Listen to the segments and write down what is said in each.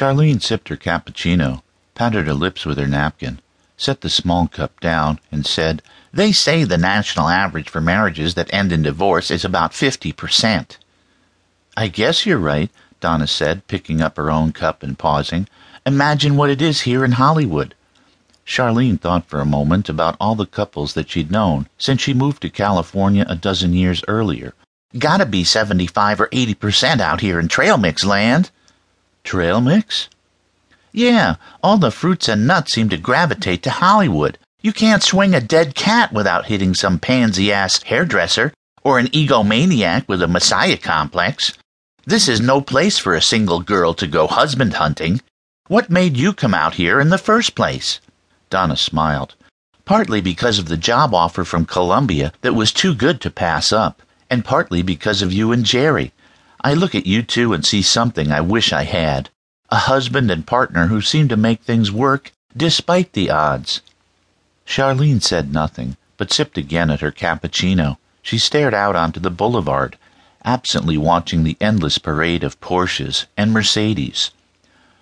Charlene sipped her cappuccino, patted her lips with her napkin, set the small cup down, and said, They say the national average for marriages that end in divorce is about 50%. I guess you're right, Donna said, picking up her own cup and pausing. Imagine what it is here in Hollywood. Charlene thought for a moment about all the couples that she'd known since she moved to California a dozen years earlier. Gotta be 75 or 80% out here in trail mix land. Trail mix? Yeah, all the fruits and nuts seem to gravitate to Hollywood. You can't swing a dead cat without hitting some pansy ass hairdresser or an egomaniac with a messiah complex. This is no place for a single girl to go husband hunting. What made you come out here in the first place? Donna smiled. Partly because of the job offer from Columbia that was too good to pass up, and partly because of you and Jerry. I look at you two and see something I wish I had a husband and partner who seem to make things work despite the odds. Charlene said nothing, but sipped again at her cappuccino. She stared out onto the boulevard, absently watching the endless parade of Porsches and Mercedes.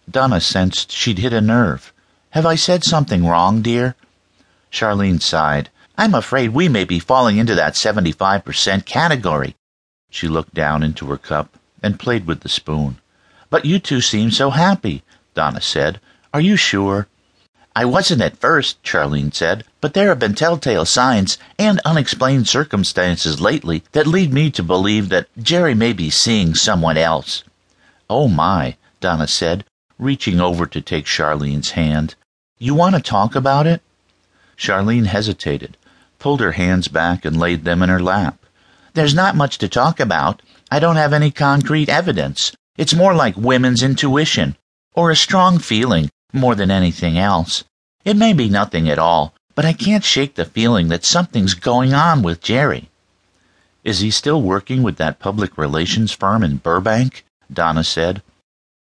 Donna sensed she'd hit a nerve. Have I said something wrong, dear? Charlene sighed. I'm afraid we may be falling into that 75% category. She looked down into her cup and played with the spoon. But you two seem so happy, Donna said. Are you sure? I wasn't at first, Charlene said, but there have been telltale signs and unexplained circumstances lately that lead me to believe that Jerry may be seeing someone else. Oh my, Donna said, reaching over to take Charlene's hand. You want to talk about it? Charlene hesitated pulled her hands back and laid them in her lap. There's not much to talk about. I don't have any concrete evidence. It's more like women's intuition, or a strong feeling, more than anything else. It may be nothing at all, but I can't shake the feeling that something's going on with Jerry. Is he still working with that public relations firm in Burbank? Donna said.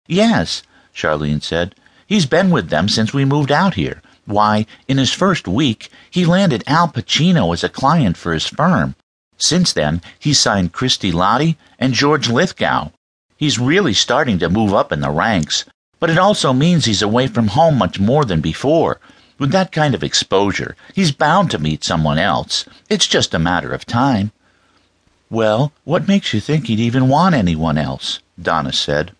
Yes, Charlene said. He's been with them since we moved out here. Why, in his first week, he landed Al Pacino as a client for his firm. Since then, he's signed Christy Lottie and George Lithgow. He's really starting to move up in the ranks, but it also means he's away from home much more than before. With that kind of exposure, he's bound to meet someone else. It's just a matter of time. Well, what makes you think he'd even want anyone else? Donna said.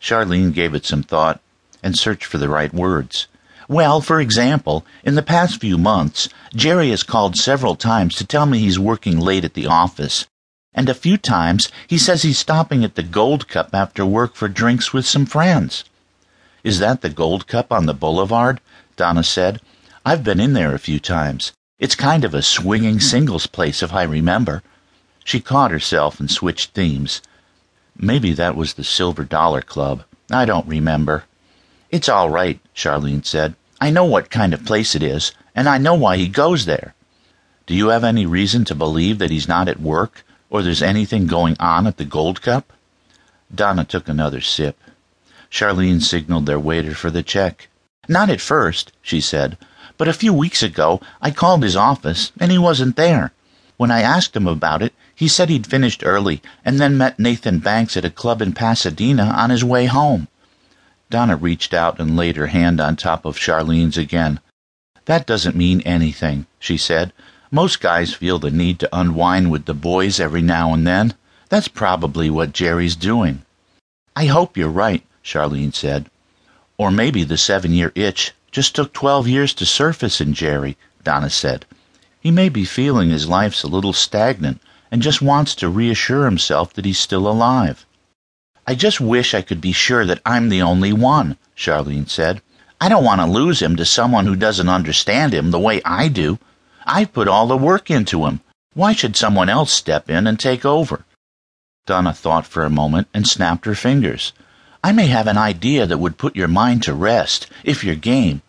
Charlene gave it some thought and searched for the right words. Well, for example, in the past few months, Jerry has called several times to tell me he's working late at the office. And a few times he says he's stopping at the Gold Cup after work for drinks with some friends. Is that the Gold Cup on the boulevard? Donna said. I've been in there a few times. It's kind of a swinging singles place, if I remember. She caught herself and switched themes. Maybe that was the Silver Dollar Club. I don't remember. It's all right, Charlene said. I know what kind of place it is, and I know why he goes there. Do you have any reason to believe that he's not at work, or there's anything going on at the Gold Cup? Donna took another sip. Charlene signaled their waiter for the check. Not at first, she said, but a few weeks ago I called his office and he wasn't there. When I asked him about it, he said he'd finished early and then met Nathan Banks at a club in Pasadena on his way home. Donna reached out and laid her hand on top of Charlene's again. That doesn't mean anything, she said. Most guys feel the need to unwind with the boys every now and then. That's probably what Jerry's doing. I hope you're right, Charlene said. Or maybe the seven year itch just took twelve years to surface in Jerry, Donna said. He may be feeling his life's a little stagnant and just wants to reassure himself that he's still alive. I just wish I could be sure that I'm the only one, Charlene said. I don't want to lose him to someone who doesn't understand him the way I do. I've put all the work into him. Why should someone else step in and take over? Donna thought for a moment and snapped her fingers. I may have an idea that would put your mind to rest, if you're game.